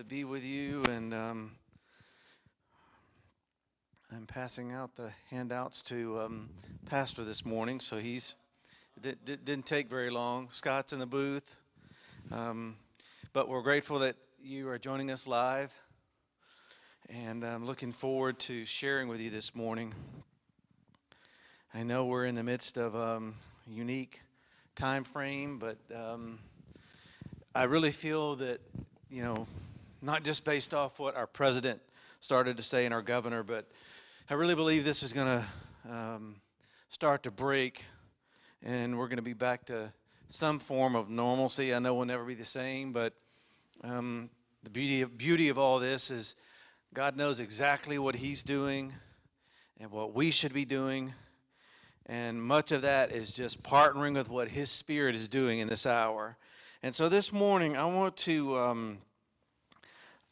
to be with you, and um, I'm passing out the handouts to um, Pastor this morning, so he's it didn't take very long. Scott's in the booth, um, but we're grateful that you are joining us live, and I'm looking forward to sharing with you this morning. I know we're in the midst of a um, unique time frame, but um, I really feel that you know, not just based off what our president started to say and our governor, but I really believe this is going to um, start to break and we're going to be back to some form of normalcy. I know we'll never be the same, but um, the beauty of, beauty of all this is God knows exactly what He's doing and what we should be doing. And much of that is just partnering with what His Spirit is doing in this hour. And so this morning, I want to um,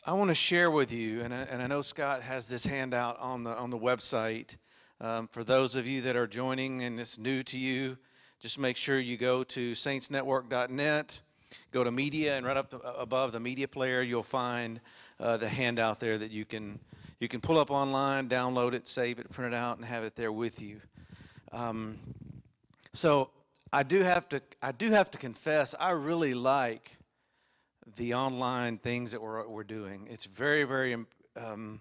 I want to share with you, and I, and I know Scott has this handout on the on the website. Um, for those of you that are joining and it's new to you, just make sure you go to saintsnetwork.net, go to media, and right up above the media player, you'll find uh, the handout there that you can you can pull up online, download it, save it, print it out, and have it there with you. Um, so I do have to I do have to confess I really like the online things that we're we're doing. It's very very um,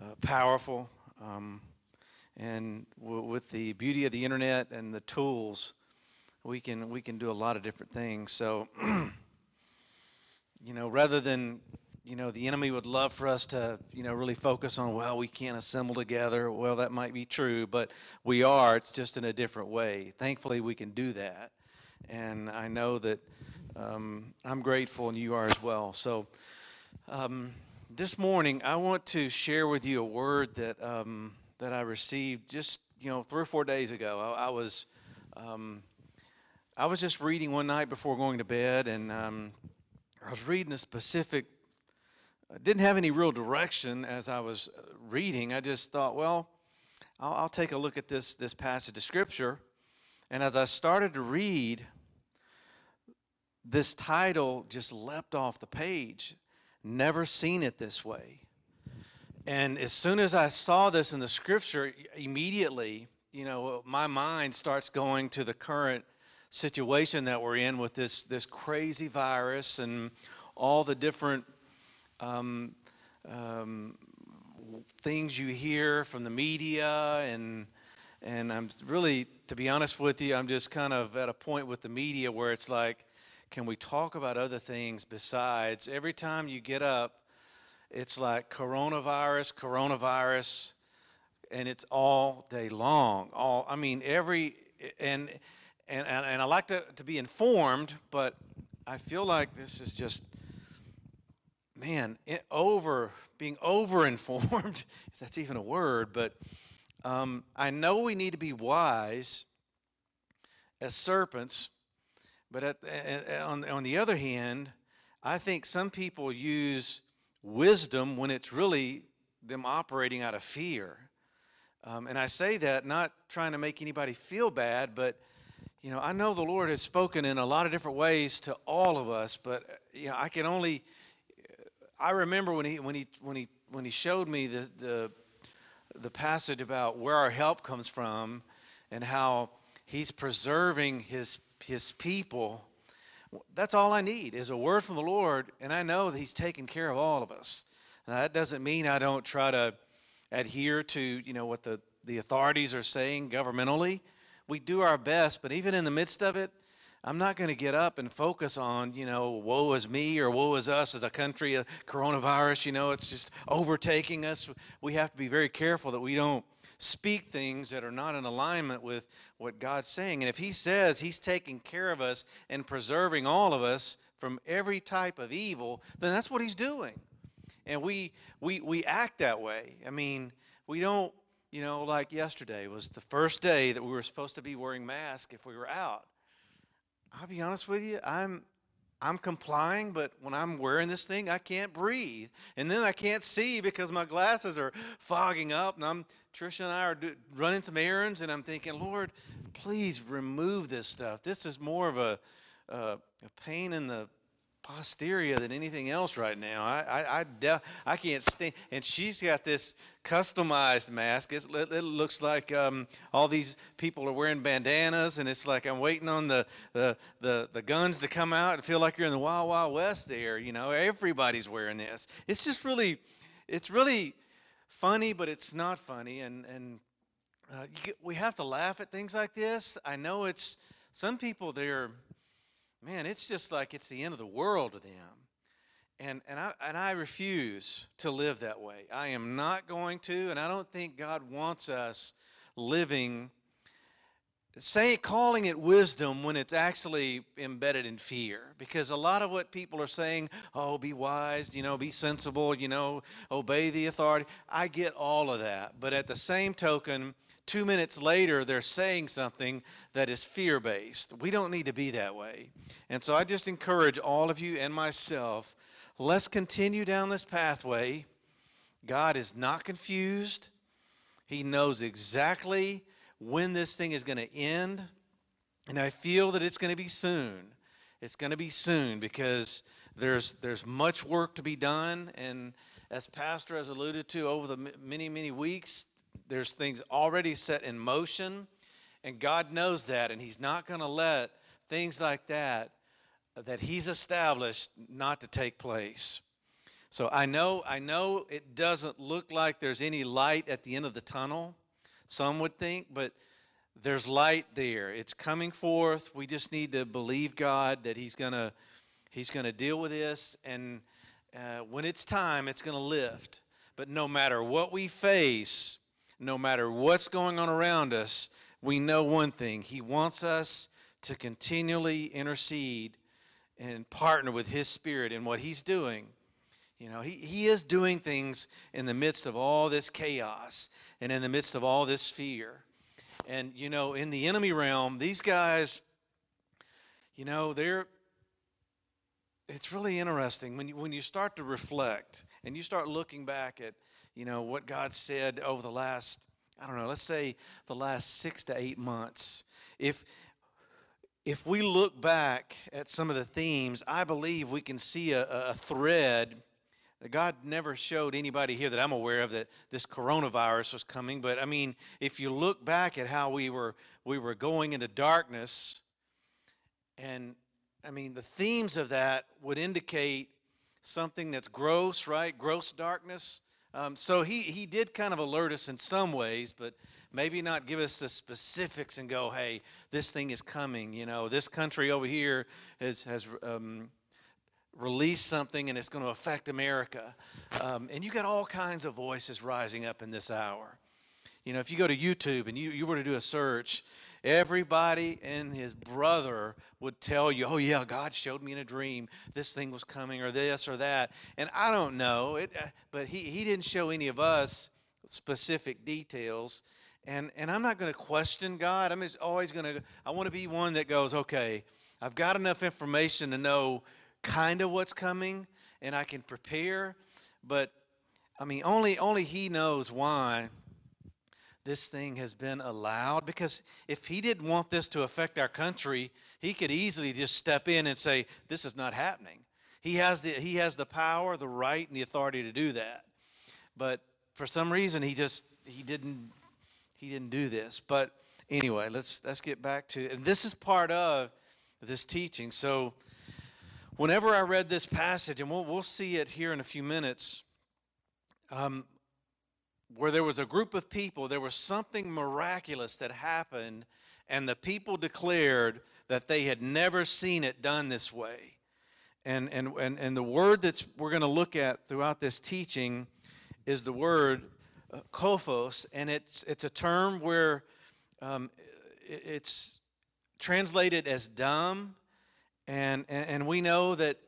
uh, powerful, um, and w- with the beauty of the internet and the tools, we can we can do a lot of different things. So you know, rather than you know the enemy would love for us to you know really focus on well we can't assemble together well that might be true but we are it's just in a different way thankfully we can do that and i know that um, i'm grateful and you are as well so um, this morning i want to share with you a word that um, that i received just you know three or four days ago i, I was um, i was just reading one night before going to bed and um, I was reading a specific I didn't have any real direction as I was uh, reading. I just thought, well, I'll, I'll, take a look at this, this passage of Scripture. And as I started to read, this title just leapt off the page. Never seen it this way. And as soon as I saw this in the Scripture, immediately, you know, my mind starts going to the current situation that we're in with this, this crazy virus and all the different um, um, things you hear from the media and and I'm really to be honest with you I'm just kind of at a point with the media where it's like can we talk about other things besides every time you get up it's like coronavirus coronavirus and it's all day long. All I mean every and and and, and I like to, to be informed but I feel like this is just man, over being over informed, if that's even a word, but um, I know we need to be wise as serpents, but at, on, on the other hand, I think some people use wisdom when it's really them operating out of fear. Um, and I say that not trying to make anybody feel bad, but you know, I know the Lord has spoken in a lot of different ways to all of us, but you know, I can only I remember when he when he when he when he showed me the the the passage about where our help comes from and how he's preserving his his people that's all I need is a word from the Lord and I know that he's taking care of all of us now, that doesn't mean I don't try to adhere to you know what the the authorities are saying governmentally we do our best but even in the midst of it I'm not going to get up and focus on, you know, woe is me or woe is us as a country of coronavirus. You know, it's just overtaking us. We have to be very careful that we don't speak things that are not in alignment with what God's saying. And if He says He's taking care of us and preserving all of us from every type of evil, then that's what He's doing. And we we we act that way. I mean, we don't, you know, like yesterday was the first day that we were supposed to be wearing masks if we were out. I'll be honest with you, I'm I'm complying, but when I'm wearing this thing, I can't breathe. And then I can't see because my glasses are fogging up. And I'm, Trisha and I are do, running some errands, and I'm thinking, Lord, please remove this stuff. This is more of a, uh, a pain in the posterior than anything else right now. I I I, I can't stand. And she's got this customized mask. It's, it, looks like um, all these people are wearing bandanas, and it's like I'm waiting on the, the the the guns to come out. I feel like you're in the Wild Wild West. There, you know, everybody's wearing this. It's just really, it's really funny, but it's not funny, and and uh, get, we have to laugh at things like this. I know it's some people they're man, it's just like it's the end of the world to them. And, and, I, and I refuse to live that way. I am not going to, and I don't think God wants us living, say, calling it wisdom when it's actually embedded in fear. Because a lot of what people are saying, oh, be wise, you know, be sensible, you know, obey the authority, I get all of that. But at the same token, two minutes later, they're saying something that is fear based. We don't need to be that way. And so I just encourage all of you and myself let's continue down this pathway. God is not confused, He knows exactly when this thing is going to end. And I feel that it's going to be soon. It's going to be soon because there's, there's much work to be done. And as Pastor has alluded to over the many, many weeks, there's things already set in motion, and God knows that, and He's not going to let things like that that He's established not to take place. So I know, I know it doesn't look like there's any light at the end of the tunnel. Some would think, but there's light there. It's coming forth. We just need to believe God that He's gonna He's gonna deal with this, and uh, when it's time, it's gonna lift. But no matter what we face, no matter what's going on around us, we know one thing He wants us to continually intercede and partner with His Spirit in what He's doing. You know, he, he is doing things in the midst of all this chaos and in the midst of all this fear. And, you know, in the enemy realm, these guys, you know, they're, it's really interesting when you, when you start to reflect and you start looking back at you know, what God said over the last, I don't know, let's say the last six to eight months. If if we look back at some of the themes, I believe we can see a, a thread that God never showed anybody here that I'm aware of that this coronavirus was coming. But I mean, if you look back at how we were we were going into darkness, and I mean the themes of that would indicate something that's gross, right? Gross darkness. Um, so he, he did kind of alert us in some ways, but maybe not give us the specifics and go, hey, this thing is coming. You know, this country over here has, has um, released something and it's going to affect America. Um, and you got all kinds of voices rising up in this hour. You know, if you go to YouTube and you, you were to do a search, Everybody and his brother would tell you, oh, yeah, God showed me in a dream this thing was coming or this or that. And I don't know, it, uh, but he, he didn't show any of us specific details. And, and I'm not going to question God. I'm just always going to, I want to be one that goes, okay, I've got enough information to know kind of what's coming and I can prepare. But I mean, only, only He knows why this thing has been allowed because if he didn't want this to affect our country he could easily just step in and say this is not happening he has the he has the power the right and the authority to do that but for some reason he just he didn't he didn't do this but anyway let's let's get back to and this is part of this teaching so whenever i read this passage and we'll, we'll see it here in a few minutes um, where there was a group of people, there was something miraculous that happened, and the people declared that they had never seen it done this way. And, and, and, and the word that we're going to look at throughout this teaching is the word uh, kophos, and it's, it's a term where um, it's translated as dumb, and, and, and we know that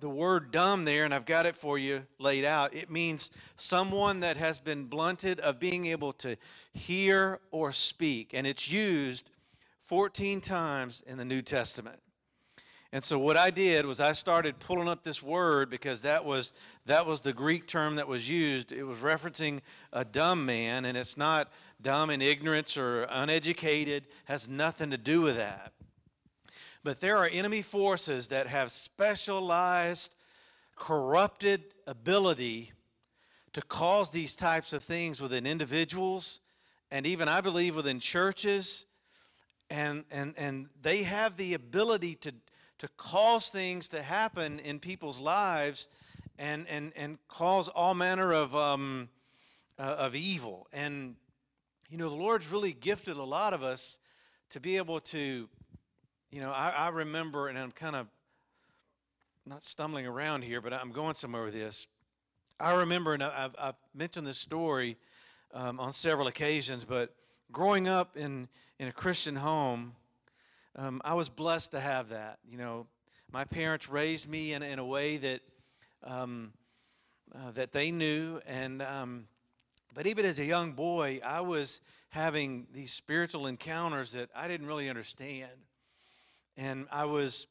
the word dumb there, and I've got it for you laid out, it means someone that has been blunted of being able to hear or speak. And it's used 14 times in the New Testament. And so what I did was I started pulling up this word because that was that was the Greek term that was used. It was referencing a dumb man, and it's not dumb in ignorance or uneducated, has nothing to do with that. But there are enemy forces that have specialized, corrupted ability to cause these types of things within individuals and even, I believe, within churches. And, and, and they have the ability to, to cause things to happen in people's lives and, and, and cause all manner of, um, uh, of evil. And, you know, the Lord's really gifted a lot of us to be able to, you know, I, I remember, and I'm kind of not stumbling around here, but I'm going somewhere with this. I remember, and I've, I've mentioned this story um, on several occasions, but growing up in, in a Christian home, um, I was blessed to have that. You know, my parents raised me in, in a way that um, uh, that they knew, and um, but even as a young boy, I was having these spiritual encounters that I didn't really understand, and I was.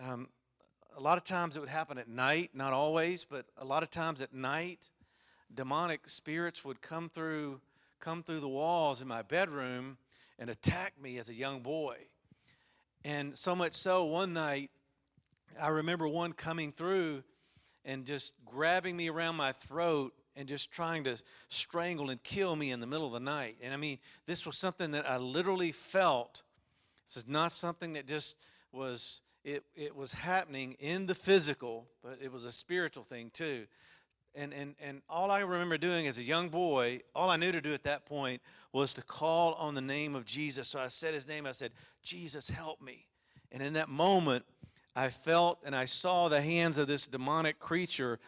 Um, a lot of times it would happen at night, not always, but a lot of times at night, demonic spirits would come through come through the walls in my bedroom and attack me as a young boy. And so much so, one night, I remember one coming through and just grabbing me around my throat and just trying to strangle and kill me in the middle of the night. And I mean, this was something that I literally felt. This is not something that just was, it, it was happening in the physical, but it was a spiritual thing too. And, and, and all I remember doing as a young boy, all I knew to do at that point was to call on the name of Jesus. So I said his name. I said, Jesus, help me. And in that moment, I felt and I saw the hands of this demonic creature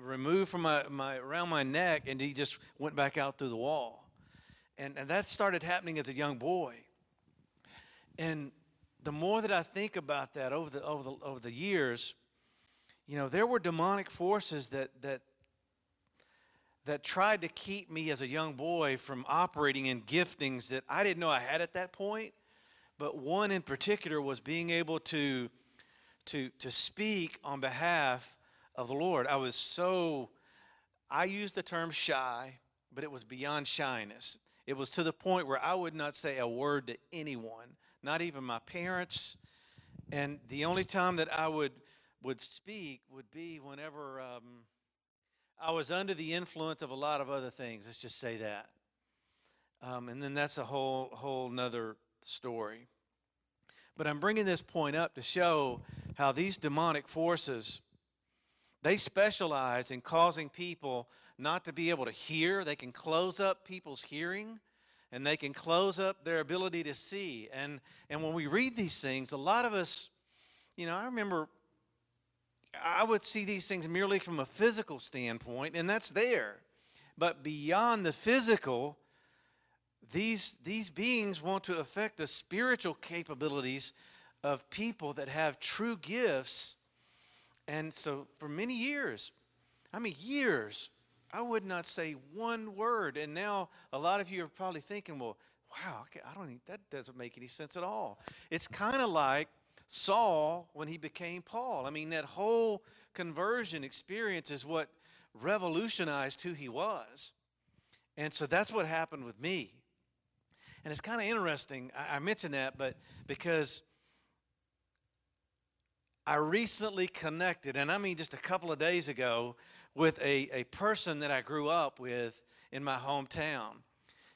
removed from my, my around my neck, and he just went back out through the wall. And, and that started happening as a young boy. And the more that I think about that over the, over the, over the years, you know, there were demonic forces that, that that tried to keep me as a young boy from operating in giftings that I didn't know I had at that point. But one in particular was being able to, to, to speak on behalf of the Lord. I was so, I used the term shy, but it was beyond shyness. It was to the point where I would not say a word to anyone, not even my parents. And the only time that I would, would speak would be whenever. Um, I was under the influence of a lot of other things. Let's just say that. Um, and then that's a whole whole nother story. But I'm bringing this point up to show how these demonic forces they specialize in causing people not to be able to hear. They can close up people's hearing and they can close up their ability to see. And and when we read these things, a lot of us, you know, I remember I would see these things merely from a physical standpoint, and that's there. But beyond the physical, these, these beings want to affect the spiritual capabilities of people that have true gifts. And so, for many years, I mean, years, I would not say one word. And now, a lot of you are probably thinking, well, wow, I don't that doesn't make any sense at all. It's kind of like Saul when he became Paul. I mean, that whole conversion experience is what revolutionized who he was. And so that's what happened with me. And it's kind of interesting. I, I mentioned that, but because I recently connected, and I mean just a couple of days ago, with a, a person that I grew up with in my hometown.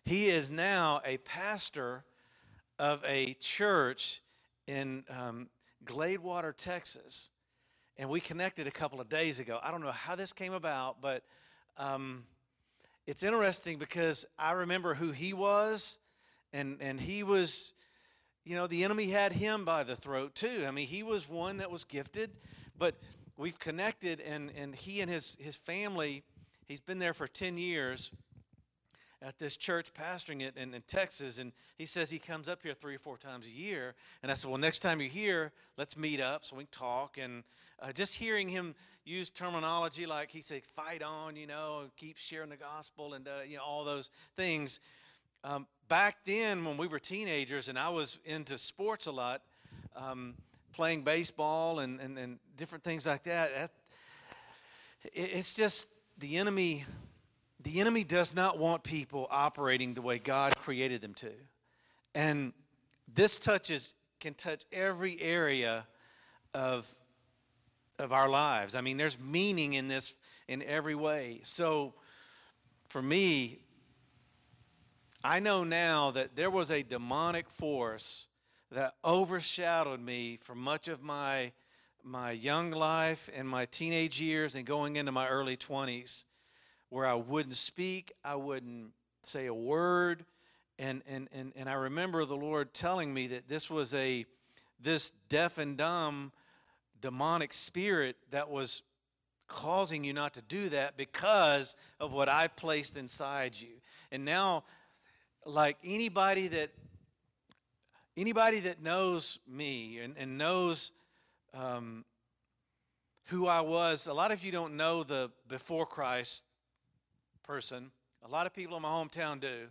He is now a pastor of a church in um, Gladewater, Texas, and we connected a couple of days ago. I don't know how this came about, but um, it's interesting because I remember who he was, and and he was, you know, the enemy had him by the throat too. I mean, he was one that was gifted, but we've connected, and and he and his his family, he's been there for ten years at this church pastoring it in, in, Texas, and he says he comes up here three or four times a year. And I said, Well, next time you're here, let's meet up so we can talk. And uh, just hearing him use terminology like he said, fight on, you know, keep sharing the gospel and, uh, you know, all those things. Um, back then, when we were teenagers and I was into sports a lot, um, playing baseball and, and, and different things like that, that it's just the enemy the enemy does not want people operating the way God created them to. And this touches can touch every area of of our lives. I mean, there's meaning in this in every way. So for me, I know now that there was a demonic force that overshadowed me for much of my my young life and my teenage years and going into my early 20s where I wouldn't speak, I wouldn't say a word and and and and I remember the Lord telling me that this was a this deaf and dumb demonic spirit that was causing you not to do that because of what I placed inside you. And now like anybody that anybody that knows me and, and knows um, who I was, a lot of you don't know the before Christ person. A lot of people in my hometown do.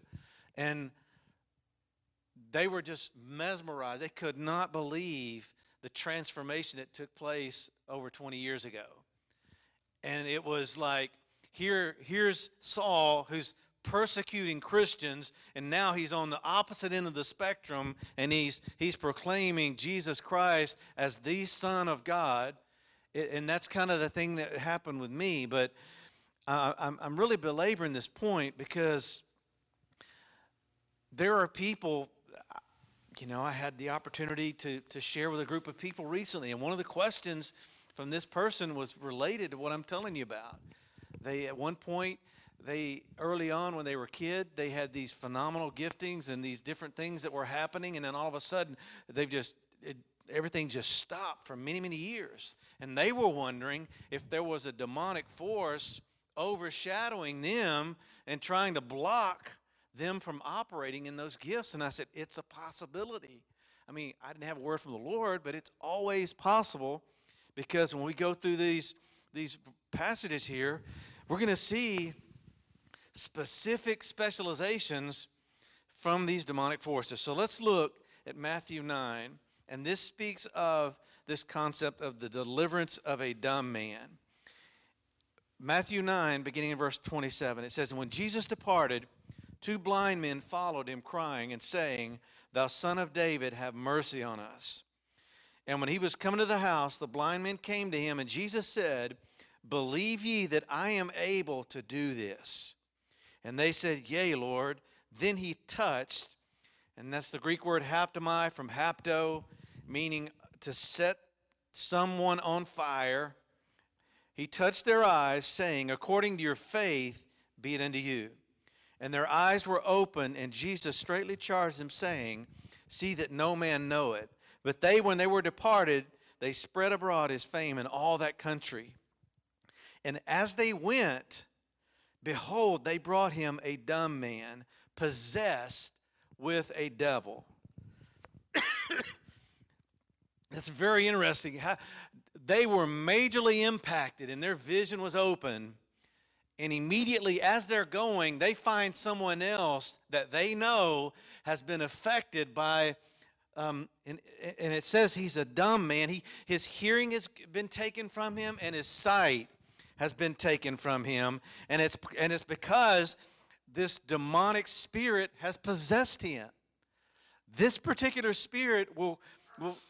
And they were just mesmerized. They could not believe the transformation that took place over 20 years ago. And it was like, here, here's Saul, who's persecuting Christians, and now he's on the opposite end of the spectrum, and he's he's proclaiming Jesus Christ as the Son of God, and that's kind of the thing that happened with me. But uh, I'm I'm really belaboring this point because there are people. You know, I had the opportunity to to share with a group of people recently, and one of the questions from this person was related to what I'm telling you about. They at one point they early on when they were kid they had these phenomenal giftings and these different things that were happening and then all of a sudden they've just it, everything just stopped for many many years and they were wondering if there was a demonic force overshadowing them and trying to block them from operating in those gifts and i said it's a possibility i mean i didn't have a word from the lord but it's always possible because when we go through these these passages here we're going to see specific specializations from these demonic forces. So let's look at Matthew 9, and this speaks of this concept of the deliverance of a dumb man. Matthew 9, beginning in verse 27, it says, And when Jesus departed, two blind men followed him, crying and saying, Thou son of David, have mercy on us. And when he was coming to the house, the blind men came to him, and Jesus said, Believe ye that I am able to do this? And they said, Yea, Lord. Then he touched, and that's the Greek word haptomai from hapto, meaning to set someone on fire. He touched their eyes, saying, According to your faith, be it unto you. And their eyes were open, and Jesus straightly charged them, saying, See that no man know it. But they, when they were departed, they spread abroad his fame in all that country. And as they went, Behold, they brought him a dumb man, possessed with a devil. That's very interesting. They were majorly impacted and their vision was open. And immediately, as they're going, they find someone else that they know has been affected by, um, and, and it says he's a dumb man. He, his hearing has been taken from him and his sight has been taken from him. And it's, and it's because this demonic spirit has possessed him. This particular spirit will,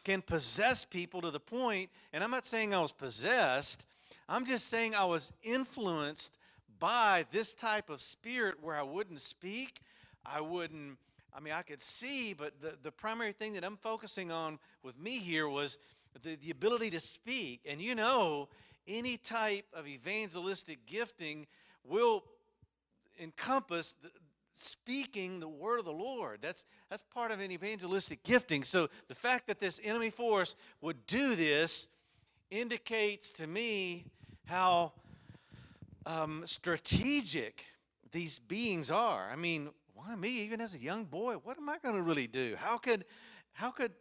can possess people to the point, and I'm not saying I was possessed, I'm just saying I was influenced by this type of spirit where I wouldn't speak, I wouldn't, I mean, I could see, but the, the primary thing that I'm focusing on with me here was the, the ability to speak. And you know, any type of evangelistic gifting will encompass the, speaking the word of the Lord. That's that's part of an evangelistic gifting. So the fact that this enemy force would do this indicates to me how um, strategic these beings are. I mean, why me? Even as a young boy, what am I going to really do? How could how could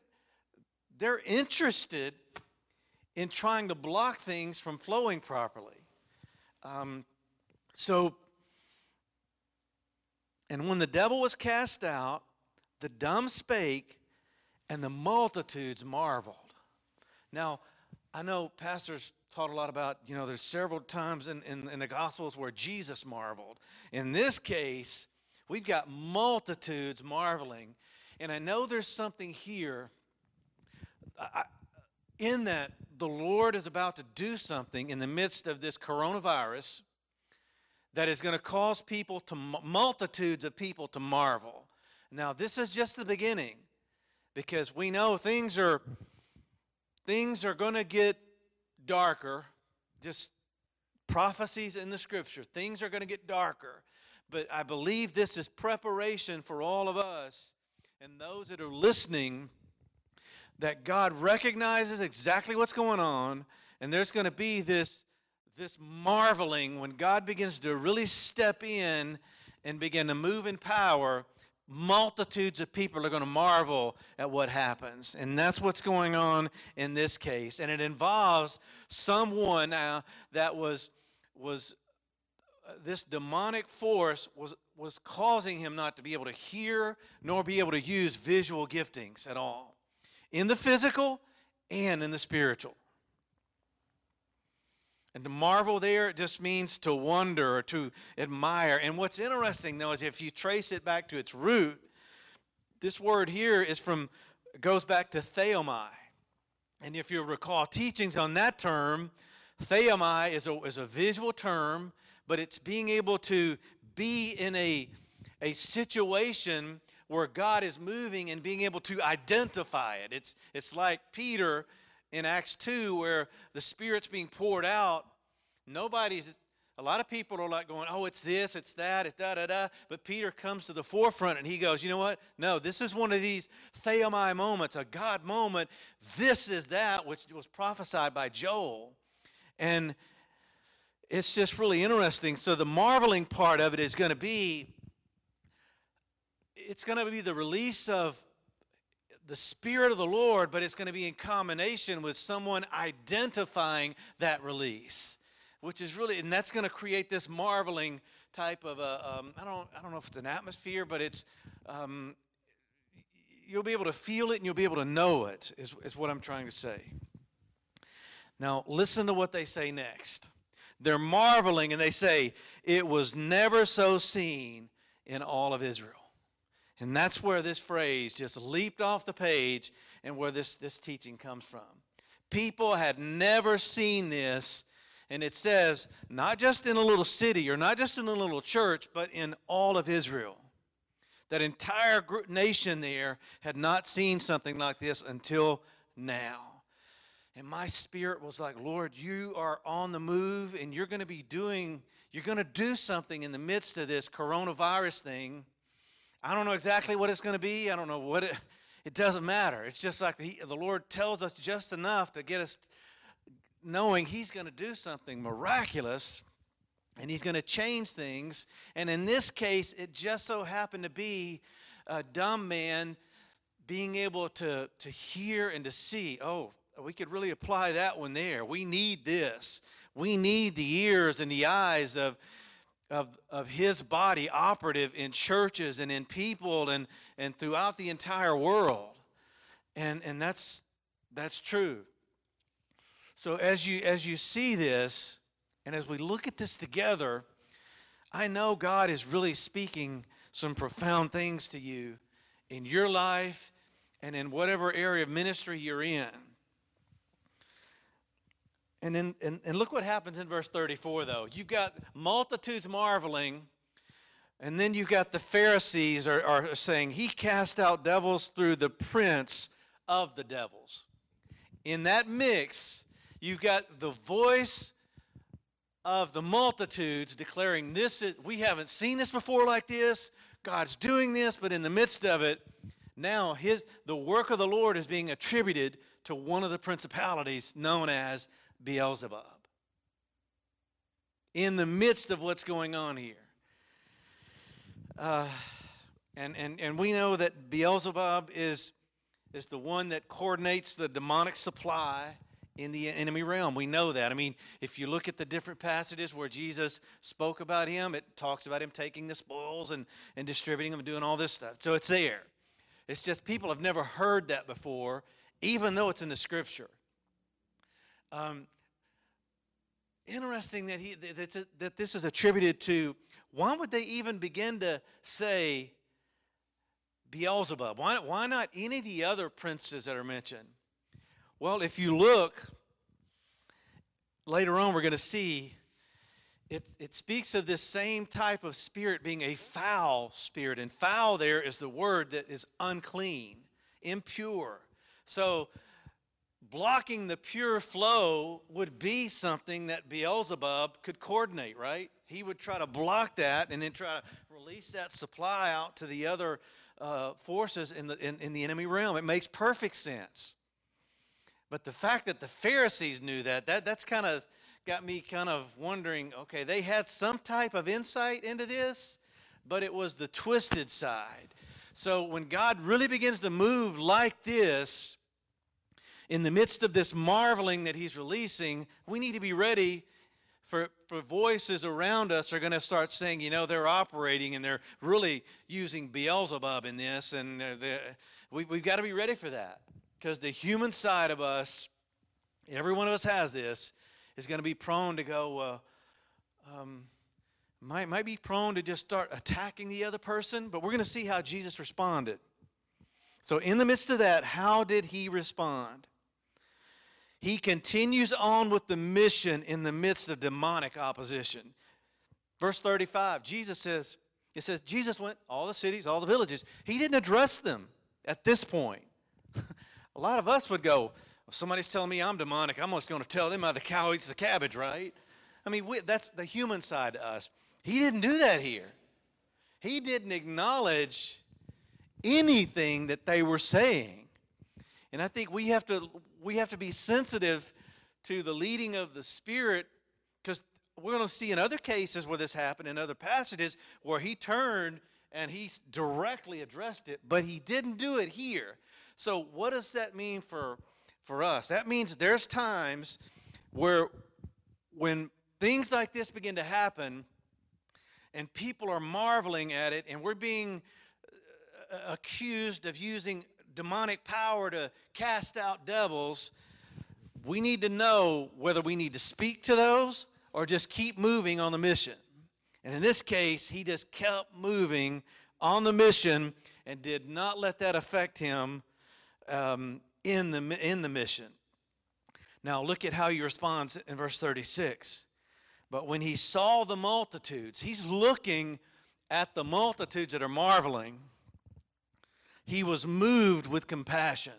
they're interested in trying to block things from flowing properly. Um, so, and when the devil was cast out, the dumb spake, and the multitudes marveled. Now, I know pastors taught a lot about, you know, there's several times in, in, in the Gospels where Jesus marveled. In this case, we've got multitudes marveling. And I know there's something here I, in that the Lord is about to do something in the midst of this coronavirus that is going to cause people to multitudes of people to marvel. Now, this is just the beginning because we know things are things are going to get darker. Just prophecies in the scripture. Things are going to get darker. But I believe this is preparation for all of us and those that are listening that God recognizes exactly what's going on and there's going to be this this marveling when God begins to really step in and begin to move in power multitudes of people are going to marvel at what happens. And that's what's going on in this case. And it involves someone now that was was uh, this demonic force was was causing him not to be able to hear nor be able to use visual giftings at all in the physical and in the spiritual. And to marvel there it just means to wonder or to admire. And what's interesting though is if you trace it back to its root, this word here is from goes back to theomai. And if you recall teachings on that term, theomai is a, is a visual term, but it's being able to be in a, a situation where God is moving and being able to identify it. It's, it's like Peter in Acts 2 where the Spirit's being poured out, nobody's, a lot of people are like going, oh, it's this, it's that, it's da da da. But Peter comes to the forefront and he goes, you know what? No, this is one of these theomai moments, a God moment. This is that which was prophesied by Joel. And it's just really interesting. So the marveling part of it is going to be it's going to be the release of the Spirit of the Lord, but it's going to be in combination with someone identifying that release, which is really, and that's going to create this marveling type of a, um, I don't, I don't know if it's an atmosphere, but it's, um, you'll be able to feel it and you'll be able to know it, is, is what I'm trying to say. Now, listen to what they say next. They're marveling and they say, It was never so seen in all of Israel. And that's where this phrase just leaped off the page and where this, this teaching comes from. People had never seen this, and it says, not just in a little city or not just in a little church, but in all of Israel. That entire nation there had not seen something like this until now. And my spirit was like, Lord, you are on the move and you're going to be doing, you're going to do something in the midst of this coronavirus thing I don't know exactly what it's going to be. I don't know what it, it doesn't matter. It's just like the, the Lord tells us just enough to get us knowing He's going to do something miraculous and He's going to change things. And in this case, it just so happened to be a dumb man being able to, to hear and to see. Oh, we could really apply that one there. We need this. We need the ears and the eyes of of, of his body operative in churches and in people and, and throughout the entire world. And, and that's, that's true. So as you, as you see this, and as we look at this together, I know God is really speaking some profound things to you in your life and in whatever area of ministry you're in. And, then, and, and look what happens in verse 34, though. You've got multitudes marveling, and then you've got the Pharisees are, are saying, He cast out devils through the prince of the devils. In that mix, you've got the voice of the multitudes declaring, This is, we haven't seen this before like this. God's doing this, but in the midst of it, now his the work of the Lord is being attributed to one of the principalities known as Beelzebub. In the midst of what's going on here. Uh, and, and, and we know that Beelzebub is, is the one that coordinates the demonic supply in the enemy realm. We know that. I mean, if you look at the different passages where Jesus spoke about him, it talks about him taking the spoils and, and distributing them and doing all this stuff. So it's there. It's just people have never heard that before, even though it's in the scripture. Um, interesting that, he, that, that this is attributed to. Why would they even begin to say Beelzebub? Why, why not any of the other princes that are mentioned? Well, if you look, later on, we're going to see it, it speaks of this same type of spirit being a foul spirit. And foul there is the word that is unclean, impure. So, blocking the pure flow would be something that Beelzebub could coordinate, right? He would try to block that and then try to release that supply out to the other uh, forces in the, in, in the enemy realm. It makes perfect sense. But the fact that the Pharisees knew that, that that's kind of got me kind of wondering okay, they had some type of insight into this, but it was the twisted side. So when God really begins to move like this, in the midst of this marveling that He's releasing, we need to be ready for, for voices around us are going to start saying, you know, they're operating and they're really using Beelzebub in this, and we, we've got to be ready for that. Because the human side of us, every one of us has this, is going to be prone to go, uh, um, might, might be prone to just start attacking the other person, but we're going to see how Jesus responded. So, in the midst of that, how did he respond? He continues on with the mission in the midst of demonic opposition. Verse 35, Jesus says, it says, Jesus went all the cities, all the villages. He didn't address them at this point. a lot of us would go, well, somebody's telling me I'm demonic. I'm just going to tell them how the cow eats the cabbage, right? I mean, we, that's the human side to us. He didn't do that here. He didn't acknowledge anything that they were saying. And I think we have to we have to be sensitive to the leading of the Spirit because we're going to see in other cases where this happened, in other passages, where he turned and he directly addressed it, but he didn't do it here. So, what does that mean for for us. That means there's times where when things like this begin to happen and people are marveling at it and we're being uh, accused of using demonic power to cast out devils, we need to know whether we need to speak to those or just keep moving on the mission. And in this case, he just kept moving on the mission and did not let that affect him um, in the, in the mission. Now, look at how he responds in verse 36. But when he saw the multitudes, he's looking at the multitudes that are marveling. He was moved with compassion.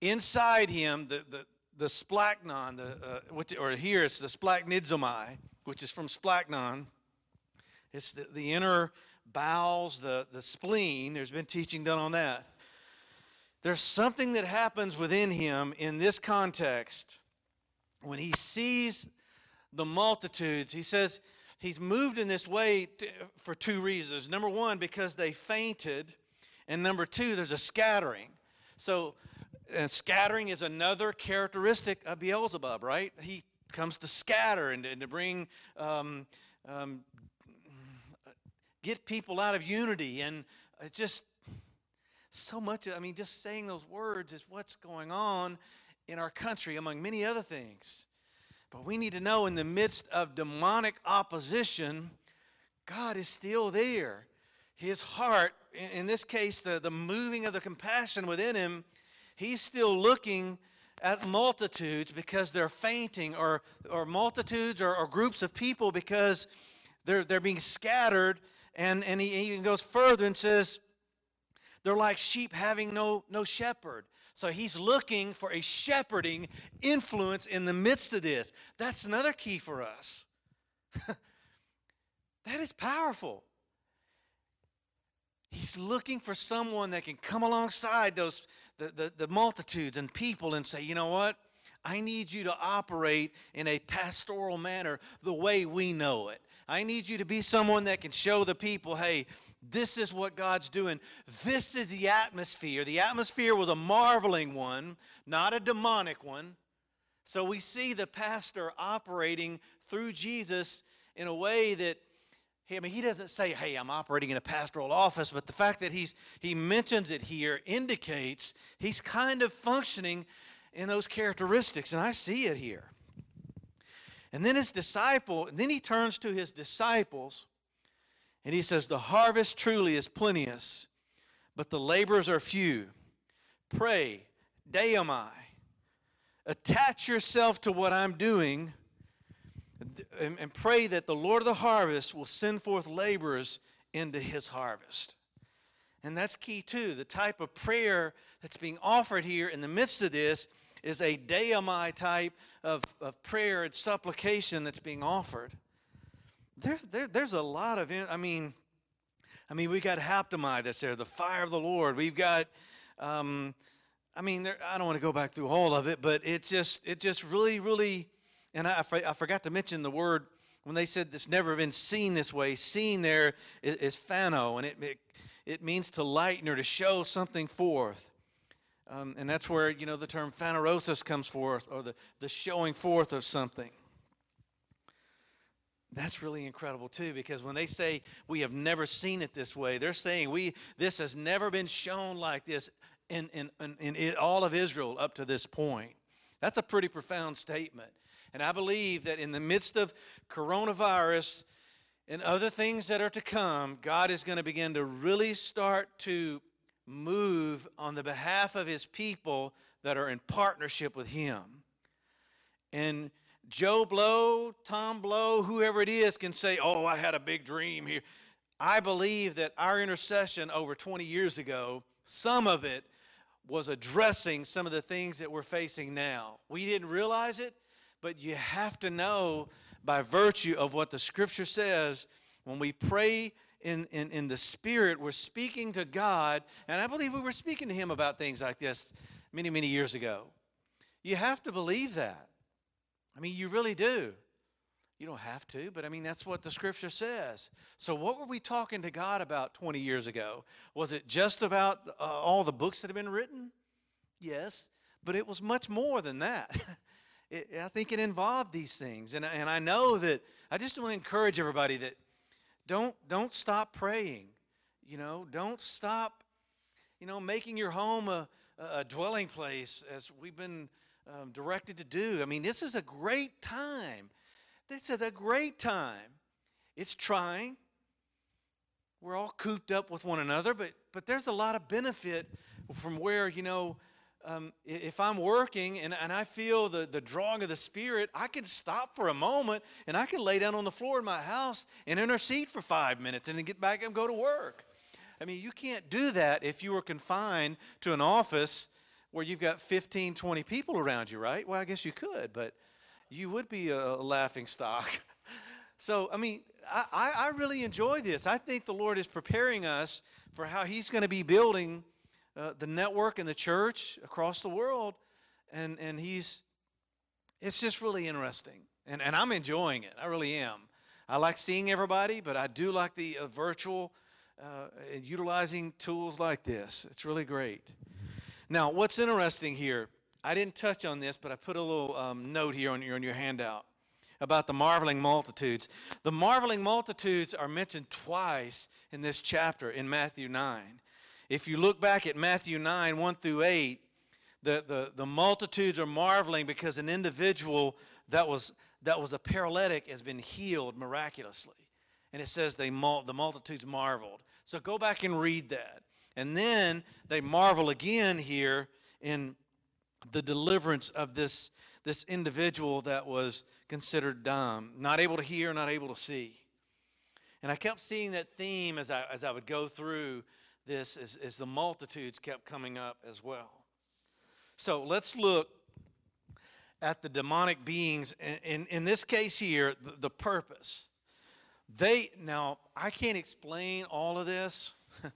Inside him, the, the, the splachnon, the, uh, or here it's the splachnizomai, which is from splachnon. It's the, the inner bowels, the, the spleen. There's been teaching done on that. There's something that happens within him in this context when he sees the multitudes. He says he's moved in this way to, for two reasons. Number one, because they fainted, and number two, there's a scattering. So, scattering is another characteristic of Beelzebub, right? He comes to scatter and, and to bring, um, um, get people out of unity, and it's just so much, I mean, just saying those words is what's going on in our country, among many other things. But we need to know in the midst of demonic opposition, God is still there. His heart, in this case, the, the moving of the compassion within him, he's still looking at multitudes because they're fainting, or, or multitudes or, or groups of people because they're, they're being scattered. And, and he even goes further and says, they're like sheep having no, no shepherd. So he's looking for a shepherding influence in the midst of this. That's another key for us. that is powerful. He's looking for someone that can come alongside those the, the, the, multitudes and people and say, you know what? I need you to operate in a pastoral manner the way we know it. I need you to be someone that can show the people, hey, this is what God's doing. This is the atmosphere. The atmosphere was a marveling one, not a demonic one. So we see the pastor operating through Jesus in a way that I mean, he doesn't say, "Hey, I'm operating in a pastoral office," but the fact that he's he mentions it here indicates he's kind of functioning in those characteristics, and I see it here. And then his disciple, and then he turns to his disciples and he says, The harvest truly is plenteous, but the laborers are few. Pray, Deomai, attach yourself to what I'm doing and, and pray that the Lord of the harvest will send forth laborers into his harvest. And that's key too. The type of prayer that's being offered here in the midst of this is a deomai type of, of prayer and supplication that's being offered. There, there, there's a lot of, I mean, I mean, we got haptomai that's there, the fire of the Lord. We've got, um, I mean, there, I don't want to go back through all of it, but it's just, it just really, really, and I, I forgot to mention the word when they said it's never been seen this way. Seen there is, is phano, and it, it, it means to lighten or to show something forth. Um, and that's where, you know, the term phanerosis comes forth, or the, the showing forth of something. That's really incredible too, because when they say we have never seen it this way, they're saying we this has never been shown like this in, in, in, in all of Israel up to this point. That's a pretty profound statement. And I believe that in the midst of coronavirus and other things that are to come, God is going to begin to really start to move on the behalf of his people that are in partnership with him. And Joe Blow, Tom Blow, whoever it is can say, Oh, I had a big dream here. I believe that our intercession over 20 years ago, some of it was addressing some of the things that we're facing now. We didn't realize it, but you have to know by virtue of what the scripture says when we pray in, in, in the spirit, we're speaking to God. And I believe we were speaking to Him about things like this many, many years ago. You have to believe that. I mean, you really do. You don't have to, but I mean, that's what the scripture says. So, what were we talking to God about 20 years ago? Was it just about uh, all the books that have been written? Yes, but it was much more than that. it, I think it involved these things. And, and I know that I just want to encourage everybody that don't, don't stop praying. You know, don't stop, you know, making your home a, a dwelling place as we've been um, directed to do. I mean, this is a great time. This is a great time. It's trying. We're all cooped up with one another, but but there's a lot of benefit from where you know. Um, if I'm working and, and I feel the, the drawing of the Spirit, I can stop for a moment and I can lay down on the floor in my house and intercede for five minutes and then get back and go to work. I mean, you can't do that if you were confined to an office where you've got 15, 20 people around you, right? Well, I guess you could, but you would be a laughing stock. so, I mean, I, I really enjoy this. I think the Lord is preparing us for how He's going to be building uh, the network and the church across the world. And, and He's, it's just really interesting. And, and I'm enjoying it. I really am. I like seeing everybody, but I do like the uh, virtual, uh, utilizing tools like this. It's really great. Now, what's interesting here, I didn't touch on this, but I put a little um, note here on your, on your handout about the marveling multitudes. The marveling multitudes are mentioned twice in this chapter in Matthew 9. If you look back at Matthew 9, 1 through 8, the, the, the multitudes are marveling because an individual that was, that was a paralytic has been healed miraculously. And it says they the multitudes marveled. So go back and read that. And then they marvel again here in the deliverance of this, this individual that was considered dumb, not able to hear, not able to see. And I kept seeing that theme as I, as I would go through this, as, as the multitudes kept coming up as well. So let's look at the demonic beings. In, in, in this case here, the, the purpose. They, now, I can't explain all of this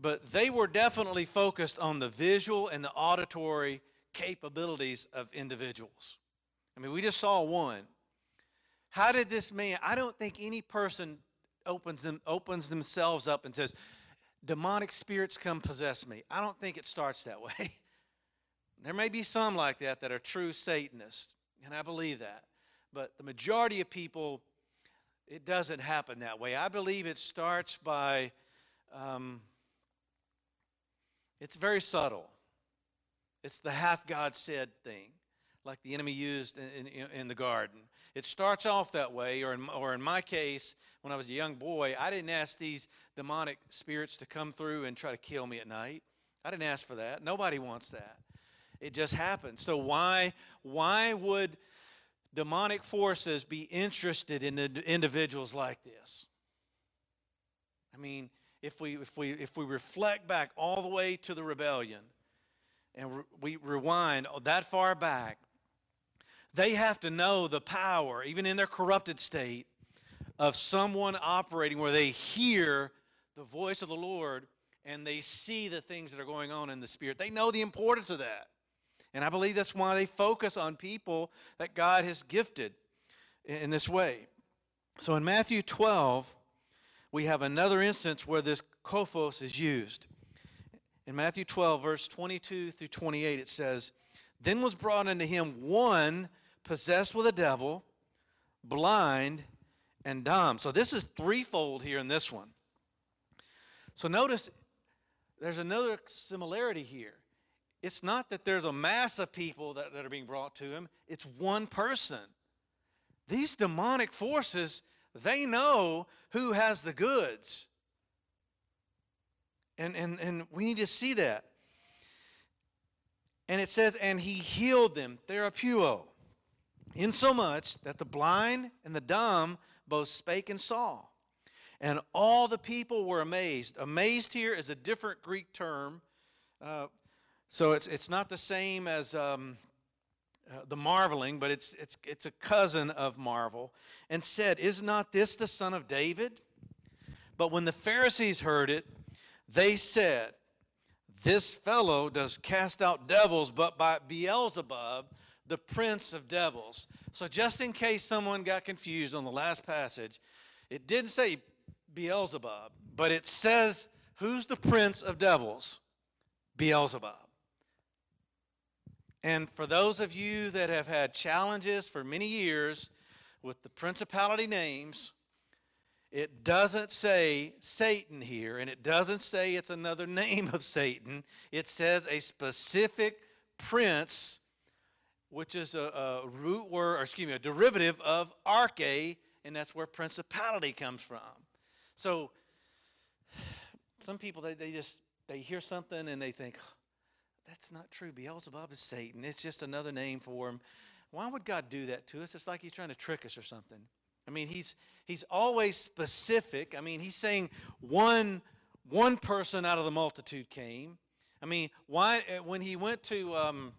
but they were definitely focused on the visual and the auditory capabilities of individuals. I mean, we just saw one. How did this man? I don't think any person opens them opens themselves up and says, "Demonic spirits come possess me." I don't think it starts that way. there may be some like that that are true Satanists, and I believe that. But the majority of people, it doesn't happen that way. I believe it starts by um, it's very subtle. It's the hath God said thing, like the enemy used in, in, in, the garden. It starts off that way, or in, or in my case, when I was a young boy, I didn't ask these demonic spirits to come through and try to kill me at night. I didn't ask for that. Nobody wants that. It just happens. So why why would demonic forces be interested in individuals like this? I mean, if we if we if we reflect back all the way to the rebellion and we rewind that far back, they have to know the power, even in their corrupted state, of someone operating where they hear the voice of the Lord and they see the things that are going on in the spirit. They know the importance of that. And I believe that's why they focus on people that God has gifted in this way. So in Matthew 12, we have another instance where this kophos is used. In Matthew 12, verse 22 through 28, it says, Then was brought unto him one possessed with a devil, blind, and dumb. So this is threefold here in this one. So notice there's another similarity here. It's not that there's a mass of people that, that are being brought to him, it's one person. These demonic forces, they know who has the goods. And, and, and we need to see that. And it says, and he healed them, therapeuo, insomuch that the blind and the dumb both spake and saw. And all the people were amazed. Amazed here is a different Greek term. Uh, so it's, it's not the same as um, uh, the marveling, but it's, it's, it's a cousin of marvel. And said, Is not this the son of David? But when the Pharisees heard it, they said, This fellow does cast out devils, but by Beelzebub, the prince of devils. So, just in case someone got confused on the last passage, it didn't say Beelzebub, but it says who's the prince of devils? Beelzebub. And for those of you that have had challenges for many years with the principality names, it doesn't say Satan here, and it doesn't say it's another name of Satan. It says a specific prince, which is a, a root word, or excuse me, a derivative of arche, and that's where principality comes from. So some people they, they just they hear something and they think that's not true. Beelzebub is Satan. It's just another name for him. Why would God do that to us? It's like he's trying to trick us or something. I mean, he's he's always specific. I mean, he's saying one one person out of the multitude came. I mean, why when he went to um,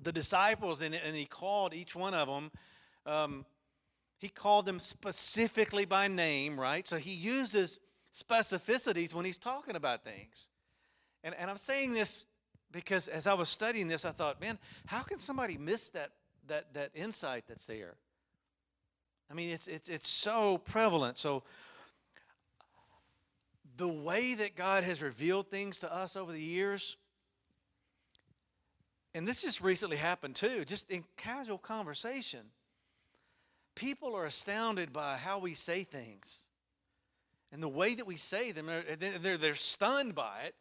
the disciples and, and he called each one of them, um, he called them specifically by name, right? So he uses specificities when he's talking about things. And, and I'm saying this because as I was studying this, I thought, man, how can somebody miss that, that, that insight that's there? I mean, it's, it's, it's so prevalent. So, the way that God has revealed things to us over the years, and this just recently happened too, just in casual conversation people are astounded by how we say things and the way that we say them. They're, they're, they're stunned by it,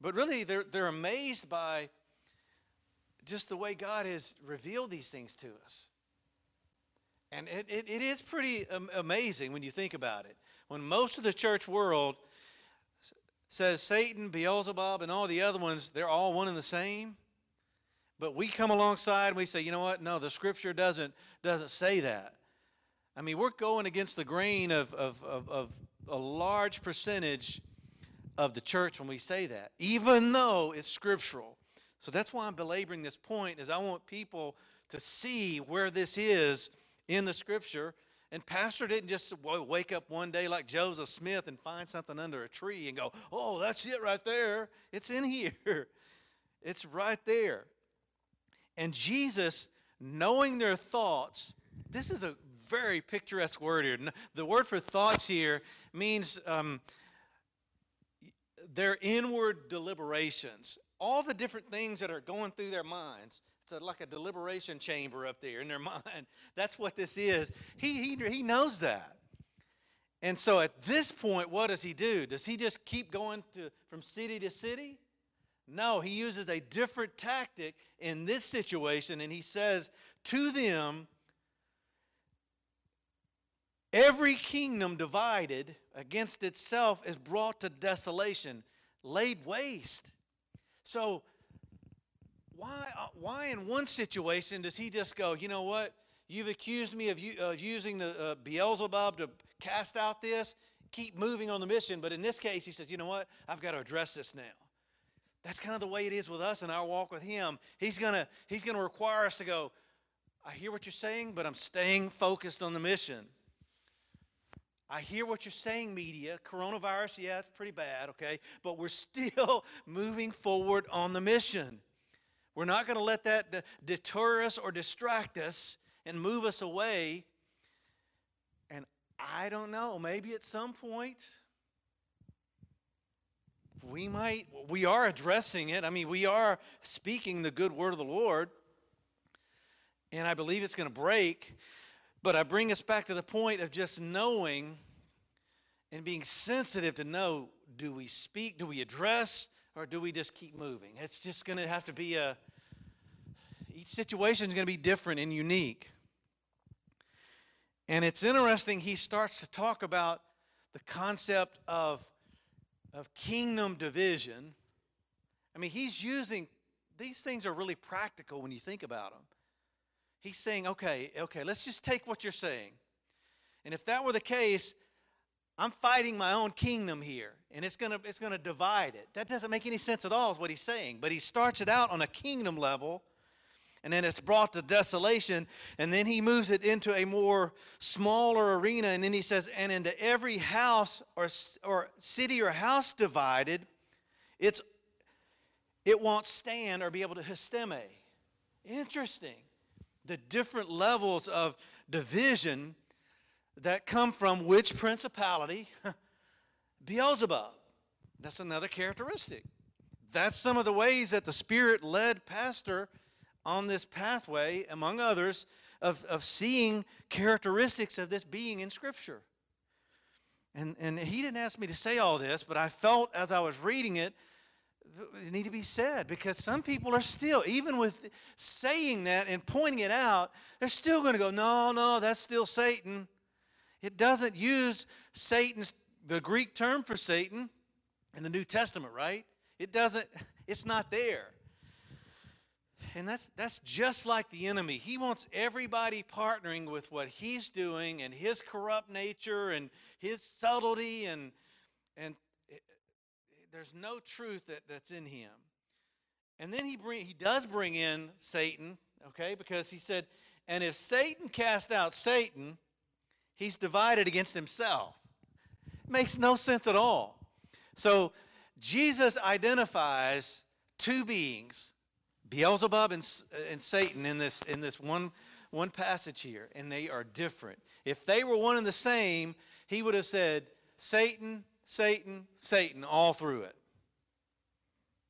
but really they're, they're amazed by just the way God has revealed these things to us. And it, it, it is pretty amazing when you think about it. When most of the church world says Satan, Beelzebub, and all the other ones, they're all one and the same. But we come alongside and we say, you know what? No, the scripture doesn't, doesn't say that. I mean, we're going against the grain of, of, of, of a large percentage of the church when we say that, even though it's scriptural. So that's why I'm belaboring this point is I want people to see where this is in the scripture. And pastor didn't just wake up one day like Joseph Smith and find something under a tree and go, "Oh, that's it right there. It's in here. It's right there." And Jesus, knowing their thoughts, this is a very picturesque word here. The word for thoughts here means um, their inward deliberations, all the different things that are going through their minds. It's like a deliberation chamber up there in their mind. That's what this is. He, he, he knows that. And so at this point, what does he do? Does he just keep going to, from city to city? No, he uses a different tactic in this situation, and he says to them, Every kingdom divided against itself is brought to desolation, laid waste. So, why, uh, why in one situation does he just go, you know what? You've accused me of, of using the uh, Beelzebub to cast out this. Keep moving on the mission. But in this case, he says, you know what? I've got to address this now. That's kind of the way it is with us in our walk with him. He's to he's to require us to go, I hear what you're saying, but I'm staying focused on the mission. I hear what you're saying, media. Coronavirus, yeah, it's pretty bad, okay? But we're still moving forward on the mission. We're not going to let that deter us or distract us and move us away. And I don't know, maybe at some point we might, we are addressing it. I mean, we are speaking the good word of the Lord. And I believe it's going to break. But I bring us back to the point of just knowing and being sensitive to know do we speak, do we address, or do we just keep moving? It's just going to have to be a, each situation is going to be different and unique. And it's interesting, he starts to talk about the concept of, of kingdom division. I mean, he's using, these things are really practical when you think about them. He's saying, okay, okay, let's just take what you're saying. And if that were the case, I'm fighting my own kingdom here, and it's gonna it's gonna divide it. That doesn't make any sense at all, is what he's saying. But he starts it out on a kingdom level, and then it's brought to desolation, and then he moves it into a more smaller arena, and then he says, and into every house or or city or house divided, it's it won't stand or be able to histemi. Interesting the different levels of division that come from which principality? Beelzebub. That's another characteristic. That's some of the ways that the Spirit led Pastor on this pathway, among others, of, of seeing characteristics of this being in Scripture. And, and he didn't ask me to say all this, but I felt as I was reading it it need to be said because some people are still, even with saying that and pointing it out, they're still going to go, no, no, that's still Satan. It doesn't use Satan's, the Greek term for Satan in the New Testament, right? It doesn't, it's not there. And that's, that's just like the enemy. He wants everybody partnering with what he's doing and his corrupt nature and his subtlety and, and there's no truth that, that's in him. And then he bring he does bring in Satan, okay, because he said, and if Satan cast out Satan, he's divided against himself. Makes no sense at all. So Jesus identifies two beings, Beelzebub and, uh, and Satan, in this, in this one, one passage here, and they are different. If they were one and the same, he would have said, Satan Satan, Satan all through it.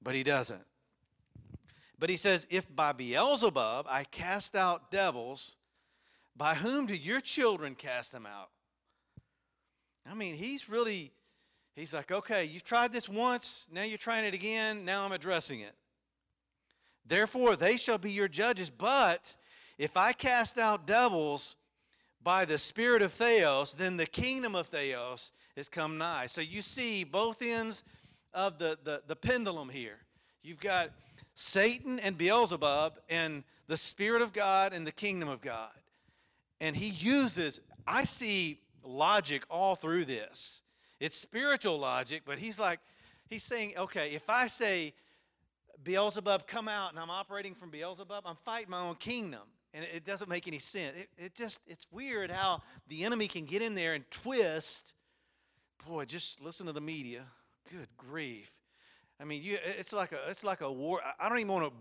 But he doesn't. But he says, If by Beelzebub I cast out devils, by whom do your children cast them out? I mean, he's really, he's like, okay, you've tried this once, now you're trying it again, now I'm addressing it. Therefore, they shall be your judges. But if I cast out devils by the spirit of Theos, then the kingdom of Theos is come nigh. So you see both ends of the, the, the pendulum here. You've got Satan and Beelzebub and the Spirit of God and the kingdom of God. And he uses, I see logic all through this. It's spiritual logic, but he's like, he's saying, okay, if I say, Beelzebub, come out, and I'm operating from Beelzebub, I'm fighting my own kingdom. And it doesn't make any sense. It, it just, it's weird how the enemy can get in there and twist boy, just listen to the media. Good grief. I mean, you, it's like a it's like a war. I don't even want to.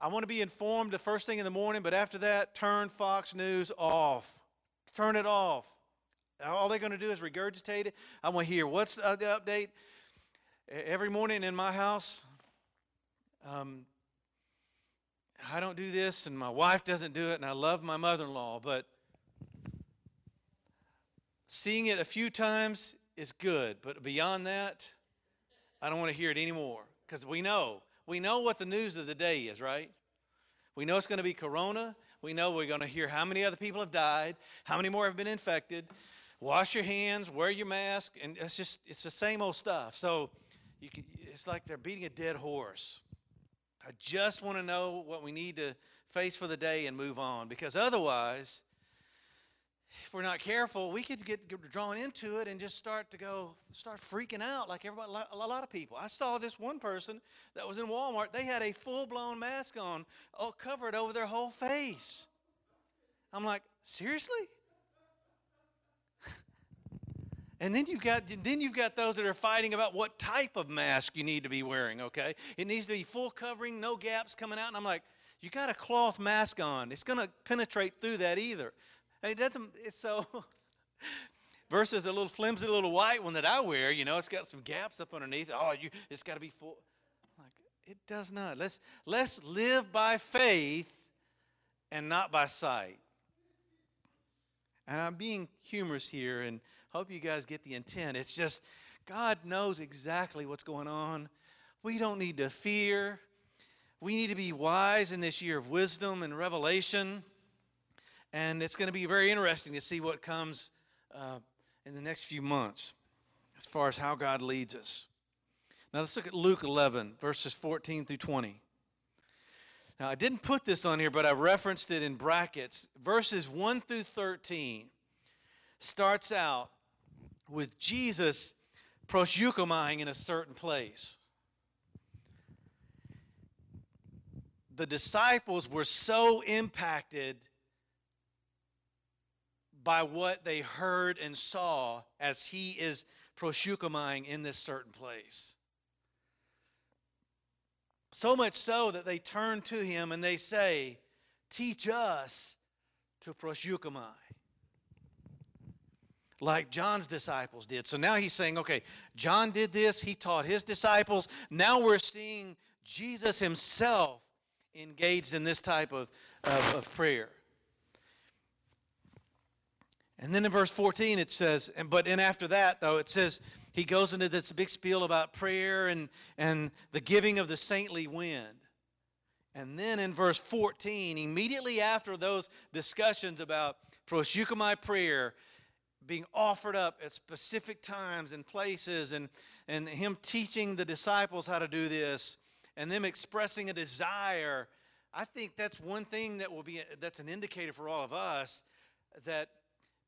I want to be informed the first thing in the morning, but after that, turn Fox News off. Turn it off. All they're going to do is regurgitate it. I want to hear what's the update. Every morning in my house, um, I don't do this, and my wife doesn't do it, and I love my mother in law, but seeing it a few times is good, but beyond that, I don't want to hear it anymore because we know. We know what the news of the day is, right? We know it's going to be corona. We know we're going to hear how many other people have died, how many more have been infected. Wash your hands, wear your mask, and it's just it's the same old stuff. So can, it's like they're beating a dead horse. I just want to know what we need to face for the day and move on because otherwise, if we're not careful, we could get, drawn into it and just start to go, start freaking out like everybody, a lot of people. I saw this one person that was in Walmart. They had a full blown mask on, covered over their whole face. I'm like, seriously? And then you've got then you've got those that are fighting about what type of mask you need to be wearing, okay? It needs to be full covering, no gaps coming out. And I'm like, you got a cloth mask on. It's going to penetrate through that either. It doesn't it's so versus the little flimsy little white one that I wear, you know, it's got some gaps up underneath. Oh, you it's got to be full. Like it does not. Let's let's live by faith and not by sight. And I'm being humorous here and Hope you guys get the intent. It's just God knows exactly what's going on. We don't need to fear. We need to be wise in this year of wisdom and revelation. And it's going to be very interesting to see what comes uh, in the next few months as far as how God leads us. Now let's look at Luke 11, verses 14 through 20. Now, I didn't put this on here, but I referenced it in brackets. Verses 1 through 13 starts out with Jesus proseuchomai in a certain place. The disciples were so impacted by what they heard and saw as he is proseuchomai in this certain place. So much so that they turn to him and they say, Teach us to proseuchomai like John's disciples did. So now he's saying, okay, John did this, he taught his disciples. Now we're seeing Jesus himself engaged in this type of, of, of prayer. And then in verse 14 it says, and but in after that though, it says he goes into this big spiel about prayer and, and the giving of the saintly wind. And then in verse 14, immediately after those discussions about proseuchomai prayer, being offered up at specific times and places, and, and him teaching the disciples how to do this, and them expressing a desire. I think that's one thing that will be that's an indicator for all of us that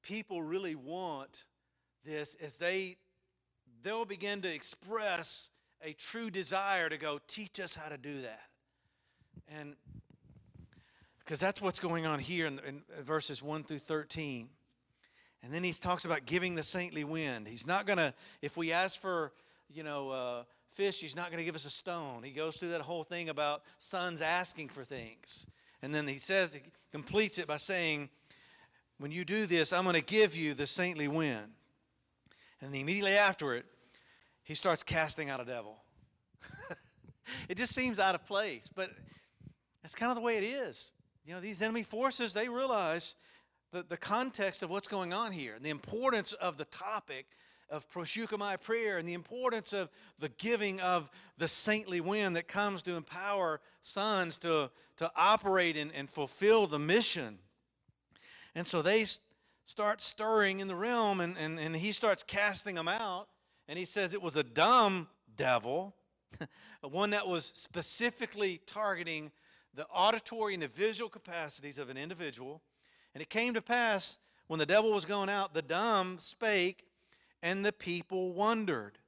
people really want this as they they'll begin to express a true desire to go teach us how to do that. And because that's what's going on here in, in verses 1 through 13. And then he talks about giving the saintly wind. He's not going to, if we ask for, you know, uh, fish, he's not going to give us a stone. He goes through that whole thing about sons asking for things. And then he says, he completes it by saying, when you do this, I'm going to give you the saintly wind. And then immediately after it, he starts casting out a devil. it just seems out of place, but that's kind of the way it is. You know, these enemy forces, they realize the, the context of what's going on here and the importance of the topic of proseuchomai prayer and the importance of the giving of the saintly wind that comes to empower sons to, to operate and, and fulfill the mission. And so they start stirring in the realm, and, and, and he starts casting them out. And he says it was a dumb devil, one that was specifically targeting the auditory and the visual capacities of an individual and it came to pass when the devil was going out, the dumb spake, and the people wondered.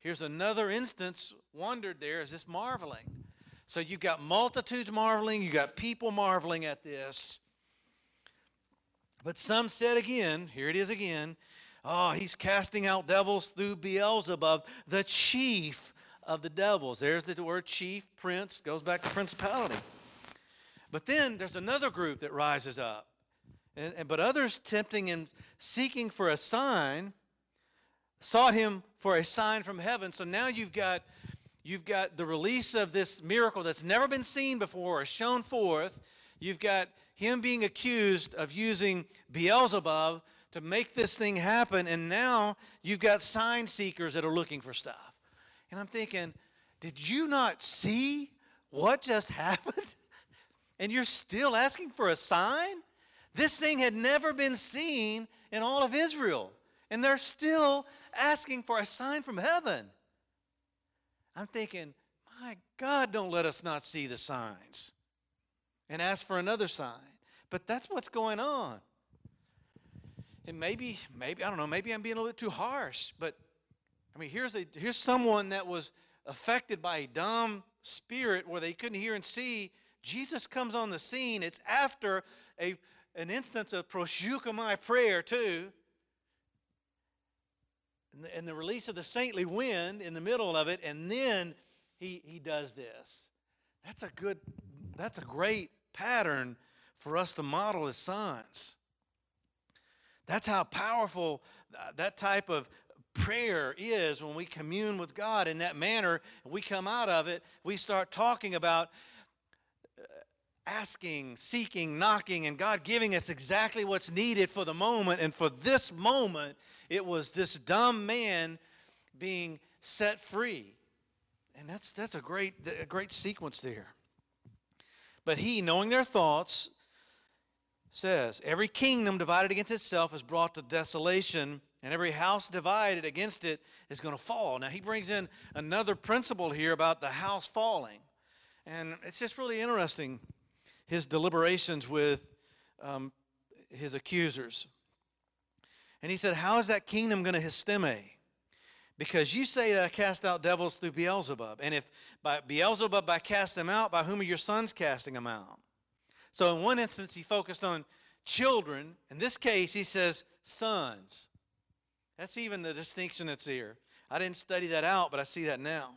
Here's another instance, wondered there is this marveling. So you've got multitudes marveling, you've got people marveling at this. But some said again, here it is again, oh, he's casting out devils through Beelzebub, the chief of the devils. There's the word chief, prince, goes back to principality. But then there's another group that rises up. And, and, but others, tempting and seeking for a sign, sought him for a sign from heaven. So now you've got, you've got the release of this miracle that's never been seen before or shown forth. You've got him being accused of using Beelzebub to make this thing happen. And now you've got sign seekers that are looking for stuff. And I'm thinking, did you not see what just happened? And you're still asking for a sign? This thing had never been seen in all of Israel. And they're still asking for a sign from heaven. I'm thinking, My God, don't let us not see the signs and ask for another sign. But that's what's going on. And maybe, maybe, I don't know, maybe I'm being a little too harsh, but I mean, here's, a, here's someone that was affected by a dumb spirit where they couldn't hear and see. Jesus comes on the scene. It's after a, an instance of proseuchomai prayer, too. And the, and the release of the saintly wind in the middle of it, and then he, he does this. That's a good, that's a great pattern for us to model as sons. That's how powerful that type of prayer is when we commune with God in that manner. We come out of it, we start talking about uh, asking, seeking, knocking, and God giving us exactly what's needed for the moment. And for this moment, it was this dumb man being set free. And that's, that's a, great, a great sequence there. But he, knowing their thoughts, says, Every kingdom divided against itself is brought to desolation, and every house divided against it is going to fall. Now, he brings in another principle here about the house falling. And it's just really interesting, his deliberations with um, his accusers. And he said, How is that kingdom going to histemi? Because you say that I cast out devils through Beelzebub. And if by Beelzebub I cast them out, by whom are your sons casting them out? So in one instance, he focused on children. In this case, he says sons. That's even the distinction that's here. I didn't study that out, but I see that now.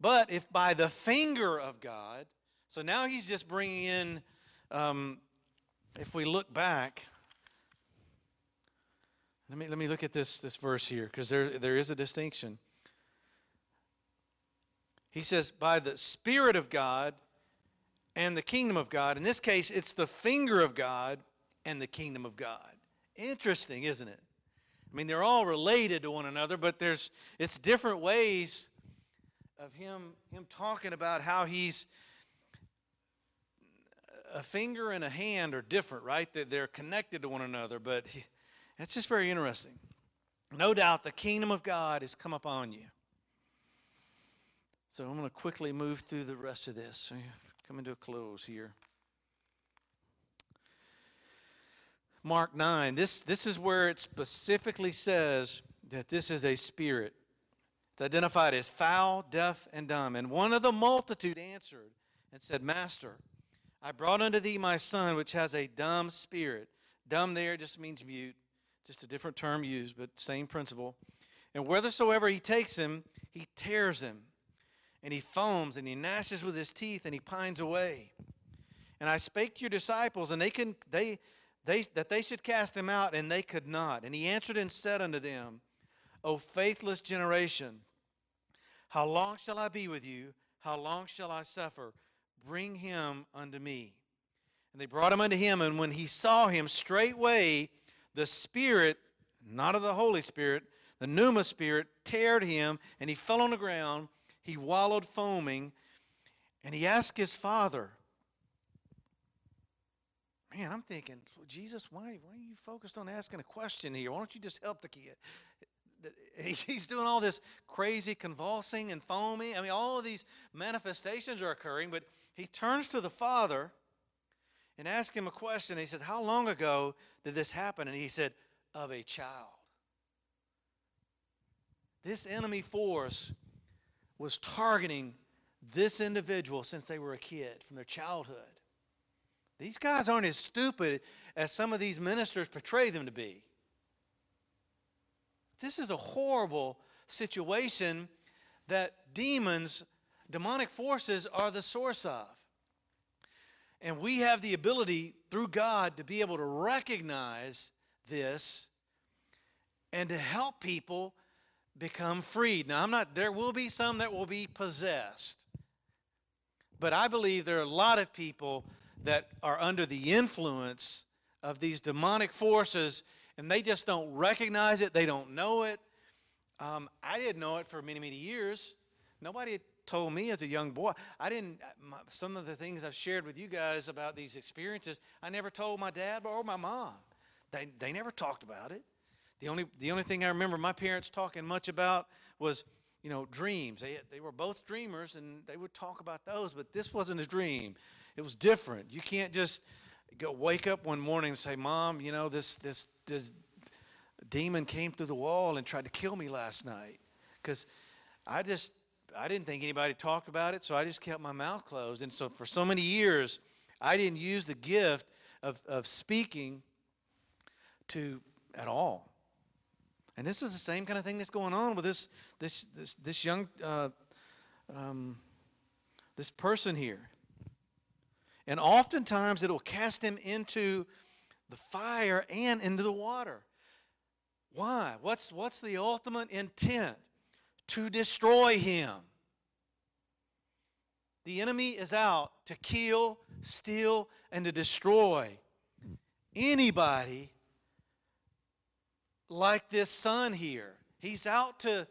But if by the finger of God, so now he's just bringing in, um, if we look back, let me, let me look at this, this verse here, because there, there is a distinction. He says, by the Spirit of God, and the kingdom of God. In this case, it's the finger of God and the kingdom of God. Interesting, isn't it? I mean, they're all related to one another, but there's it's different ways of him him talking about how he's a finger and a hand are different, right? They're connected to one another, but it's just very interesting. No doubt the kingdom of God has come upon you. So I'm going to quickly move through the rest of this coming to a close here. Mark 9, this, this is where it specifically says that this is a spirit. It's identified as foul, deaf, and dumb. And one of the multitude answered and said, Master, I brought unto thee my son, which has a dumb spirit. Dumb there just means mute, just a different term used, but same principle. And whithersoever he takes him, he tears him and he foams and he gnashes with his teeth and he pines away. And I spake to your disciples, and they can they they that they should cast him out, and they could not. And he answered and said unto them, O faithless generation, how long shall I be with you? How long shall I suffer? Bring him unto me. And they brought him unto him, and when he saw him, straightway the Spirit, not of the Holy Spirit, the pneuma spirit, teared him, and he fell on the ground he wallowed foaming, and he asked his father, Man, I'm thinking, Jesus, why, why are you focused on asking a question here? Why don't you just help the kid? He's doing all this crazy convulsing and foaming. I mean, all of these manifestations are occurring, but he turns to the father and asks him a question. He says, How long ago did this happen? And he said, Of a child. This enemy force was targeting this individual since they were a kid, from their childhood. These guys aren't as stupid as some of these ministers portray them to be. This is a horrible situation that demons, demonic forces, are the source of. And we have the ability through God to be able to recognize this and to help people become freed. Now, I'm not, there will be some that will be possessed. But I believe there are a lot of people that are under the influence of these demonic forces and they just don't recognize it, they don't know it. Um, I didn't know it for many, many years. Nobody told me as a young boy. I didn't, my, some of the things I've shared with you guys about these experiences, I never told my dad or my mom. They, they never talked about it. The only, the only thing I remember my parents talking much about was you know, dreams. They, they were both dreamers and they would talk about those, but this wasn't a dream. It was different. You can't just go wake up one morning and say, Mom, you know, this, this, this demon came through the wall and tried to kill me last night. Because I just, I didn't think anybody talked about it, so I just kept my mouth closed. And so for so many years, I didn't use the gift of, of speaking to at all. And this is the same kind of thing that's going on with this, this, this, this young, uh, um, this person here. And oftentimes it'll cast him into the fire and into the water. Why? What's, what's the ultimate intent? To destroy him. The enemy is out to kill, steal, and to destroy anybody like this son here. He's out to,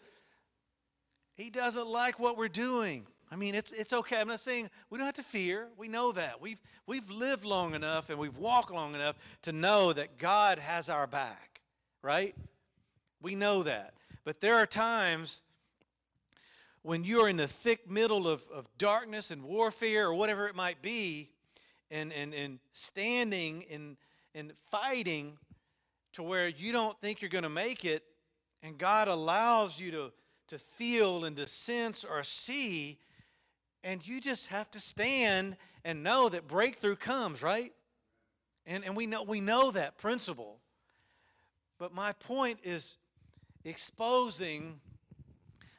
he doesn't like what we're doing. I mean, it's, it's okay. I'm not saying we don't have to fear. We know that. We've, we've lived long enough and we've walked long enough to know that God has our back, right? We know that. But there are times when you're in the thick middle of, of darkness and warfare or whatever it might be, and, and, and standing and, and fighting to where you don't think you're going to make it, and God allows you to, to feel and to sense or see, and you just have to stand and know that breakthrough comes, right? And, and we, know, we know that principle. But my point is exposing.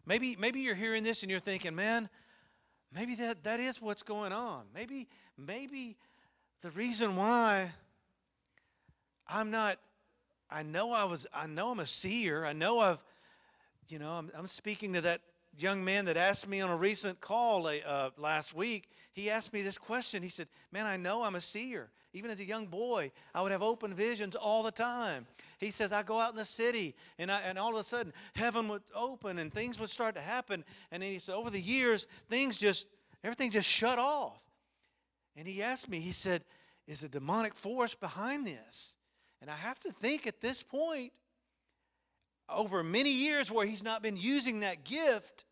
Maybe, maybe you're hearing this and you're thinking, man, maybe that, that is what's going on. Maybe, maybe the reason why I'm not I know I was, I know I'm a seer. I know I've, you know, I'm, I'm speaking to that young man that asked me on a recent call uh, last week. He asked me this question. He said, Man, I know I'm a seer. Even as a young boy, I would have open visions all the time. He says, I go out in the city, and, I, and all of a sudden, heaven would open and things would start to happen. And then he said, Over the years, things just, everything just shut off. And he asked me, He said, Is a demonic force behind this? And I have to think at this point, over many years where he's not been using that gift,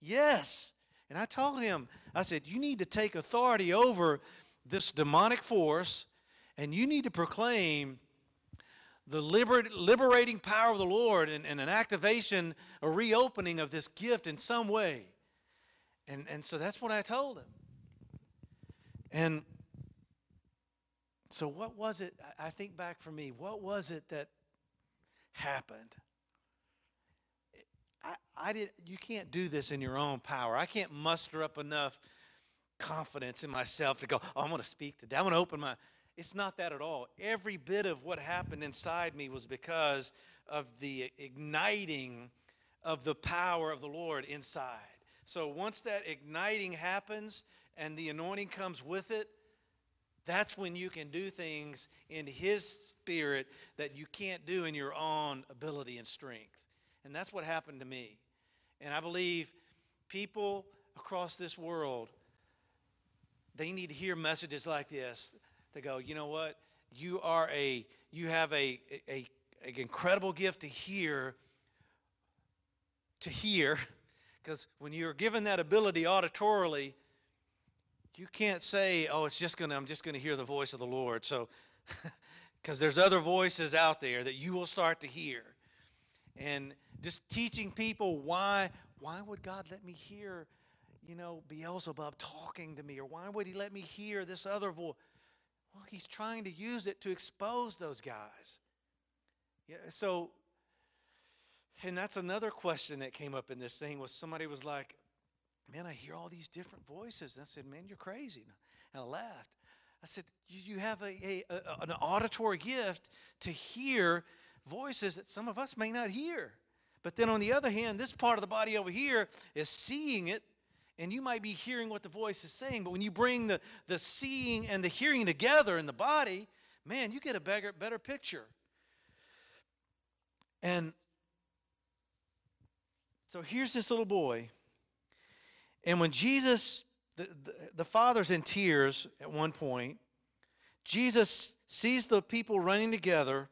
yes. And I told him, I said, you need to take authority over this demonic force and you need to proclaim the liber- liberating power of the Lord and, and, an activation, a reopening of this gift in some way. And, and so that's what I told him. And so, what was it? I think back for me, what was it that happened? I, I did. You can't do this in your own power. I can't muster up enough confidence in myself to go. Oh, I'm going to speak today. I'm going to open my. It's not that at all. Every bit of what happened inside me was because of the igniting of the power of the Lord inside. So once that igniting happens and the anointing comes with it, that's when you can do things in His Spirit that you can't do in your own ability and strength. And that's what happened to me. And I believe people across this world, they need to hear messages like this to go, you know what? You are a, you have a, a, a incredible gift to hear, to hear, because when you're given that ability auditorily, you can't say, oh, it's just to, I'm just to hear the voice of the Lord. So, because there's other voices out there that you will start to hear. And just teaching people why, why would God let me hear, you know, Beelzebub talking to me? Or why would he let me hear this other voice? Well, he's trying to use it to expose those guys. Yeah, so, and that's another question that came up in this thing was somebody was like, man, I hear all these different voices. And I said, man, you're crazy. And I laughed. I said, you, have a, a, a, an auditory gift to hear voices that some of us may not hear. But then on the other hand, this part of the body over here is seeing it, and you might be hearing what the voice is saying. But when you bring the, the seeing and the hearing together in the body, man, you get a better, better picture. And so here's this little boy and when Jesus, the, the, the father's in tears at one point, Jesus sees the people running together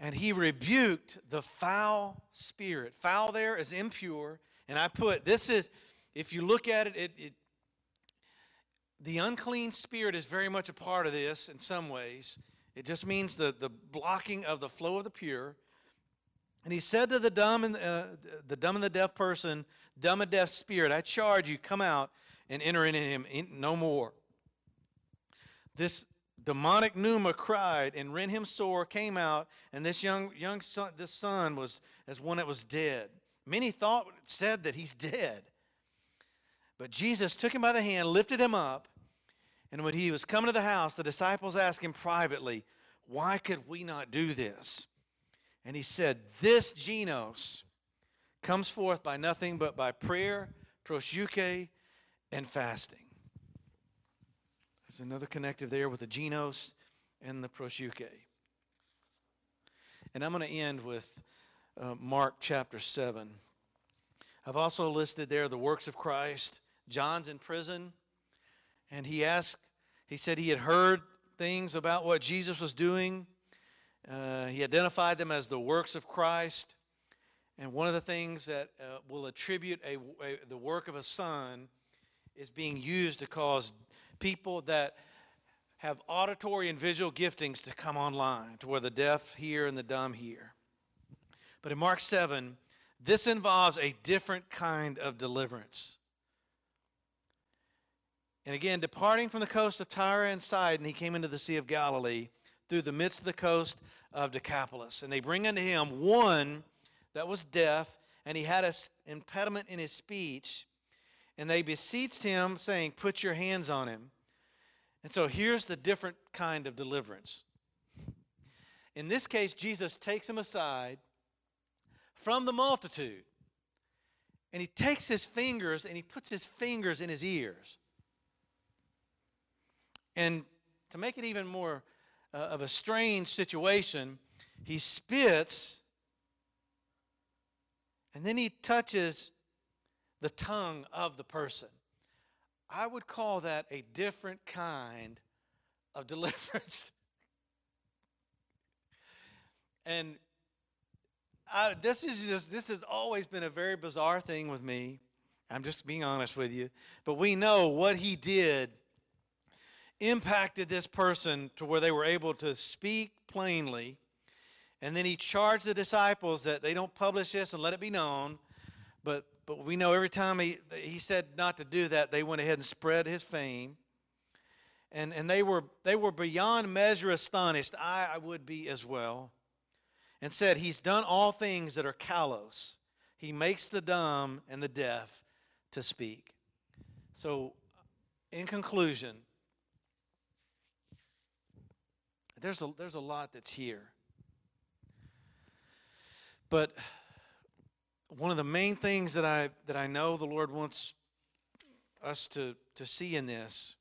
and he rebuked the foul spirit. Foul there is impure. And I put, this is, if you look at it, it, it the unclean spirit is very much a part of this in some ways. It just means the, the blocking of the flow of the pure. And he said to the dumb and uh, the dumb and the deaf person, dumb and deaf spirit, I charge you, come out and enter into him no more. This demonic pneuma cried and rent him sore, came out, and this young young son, this son was as one that was dead. Many thought said that he's dead. But Jesus took him by the hand, lifted him up, and when he was coming to the house, the disciples asked him privately, Why could we not do this? And he said, This genos comes forth by nothing but by prayer, proseuche, and fasting. There's another connective there with the genos and the proseuche. And I'm going to end with uh, Mark chapter 7. I've also listed there the works of Christ. John's in prison, and he asked, he said he had heard things about what Jesus was doing. Uh, he identified them as the works of Christ. And one of the things that uh, will attribute a, a, the work of a son is being used to cause people that have auditory and visual giftings to come online, to where the deaf hear and the dumb hear. But in Mark 7, this involves a different kind of deliverance. And again, departing from the coast of Tyre and Sidon, he came into the Sea of Galilee through the midst of the coast of Decapolis. And they bring unto him one that was deaf, and he had an impediment in his speech. And they beseeched him, saying, Put your hands on him. And so here's the different kind of deliverance. In this case, Jesus takes him aside from the multitude. And he takes his fingers and he puts his fingers in his ears. And to make it even more uh, of a strange situation, he spits and then he touches the tongue of the person. I would call that a different kind of deliverance. and I, this is just this has always been a very bizarre thing with me. I'm just being honest with you. But we know what he did impacted this person to where they were able to speak plainly. And then he charged the disciples that they don't publish this and let it be known. But but we know every time he, he said not to do that, they went ahead and spread his fame. And, and they, were, they were beyond measure astonished. I, I would be as well. And said, He's done all things that are callous. He makes the dumb and the deaf to speak. So, in conclusion, there's a, there's a lot that's here. But one of the main things that I that I know the Lord wants us to, to see in this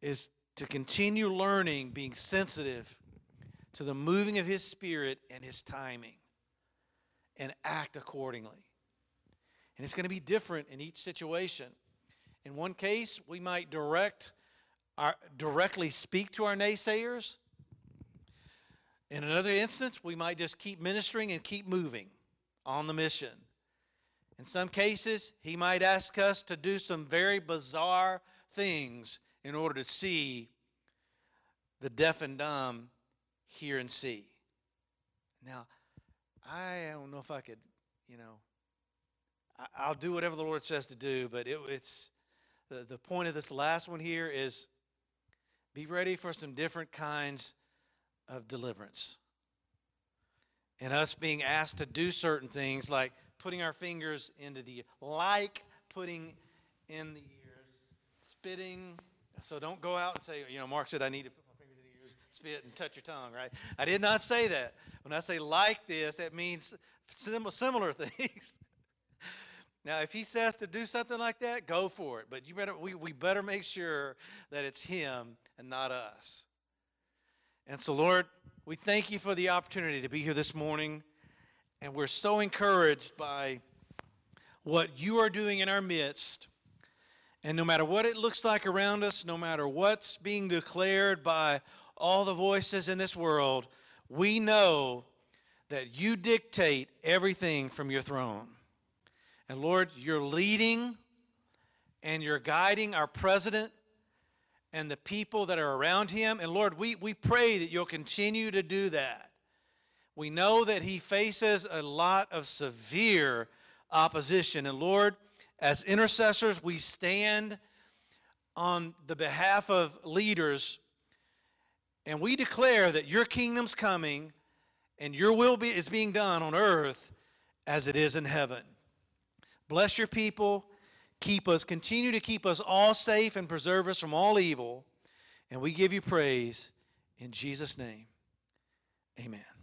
is to continue learning, being sensitive to the moving of His Spirit and His timing, and act accordingly. And it's going to be different in each situation. In one case, we might direct our, directly speak to our naysayers in another instance, we might just keep ministering and keep moving on the mission. In some cases, he might ask us to do some very bizarre things in order to see the deaf and dumb hear and see. Now, I don't know if I could, you know, I, will do whatever the Lord says to do, but it, it's the, the point of this last one here is be ready for some different kinds of deliverance. And us being asked to do certain things like putting our fingers into the, like putting in the ears, spitting. So don't go out and say, you know, Mark said I need to put my fingers in the ears, spit, and touch your tongue, right? I did not say that. When I say like this, that means similar things. Now, if he says to do something like that, go for it. But you better we, we better make sure that it's him and not us. And so, Lord, we thank you for the opportunity to be here this morning. And we're so encouraged by what you are doing in our midst. And no matter what it looks like around us, no matter what's being declared by all the voices in this world, we know that you dictate everything from your throne. And Lord, you're leading and you're guiding our president and the people that are around him. And Lord, we, we pray that you'll continue to do that. We know that he faces a lot of severe opposition. And Lord, as intercessors, we stand on the behalf of leaders and we declare that your kingdom's coming and your will be, is being done on earth as it is in heaven. Bless your people. Keep us, continue to keep us all safe and preserve us from all evil. And we give you praise in Jesus' name. Amen.